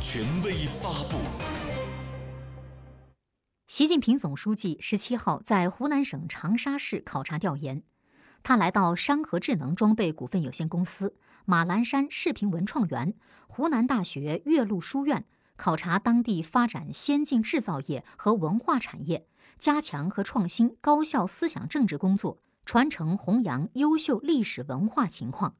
权威发布。习近平总书记十七号在湖南省长沙市考察调研。他来到山河智能装备股份有限公司马栏山视频文创园湖南大学岳麓书院考察当地发展先进制造业和文化产业加强和创新高校思想政治工作传承弘扬优秀历史文化情况。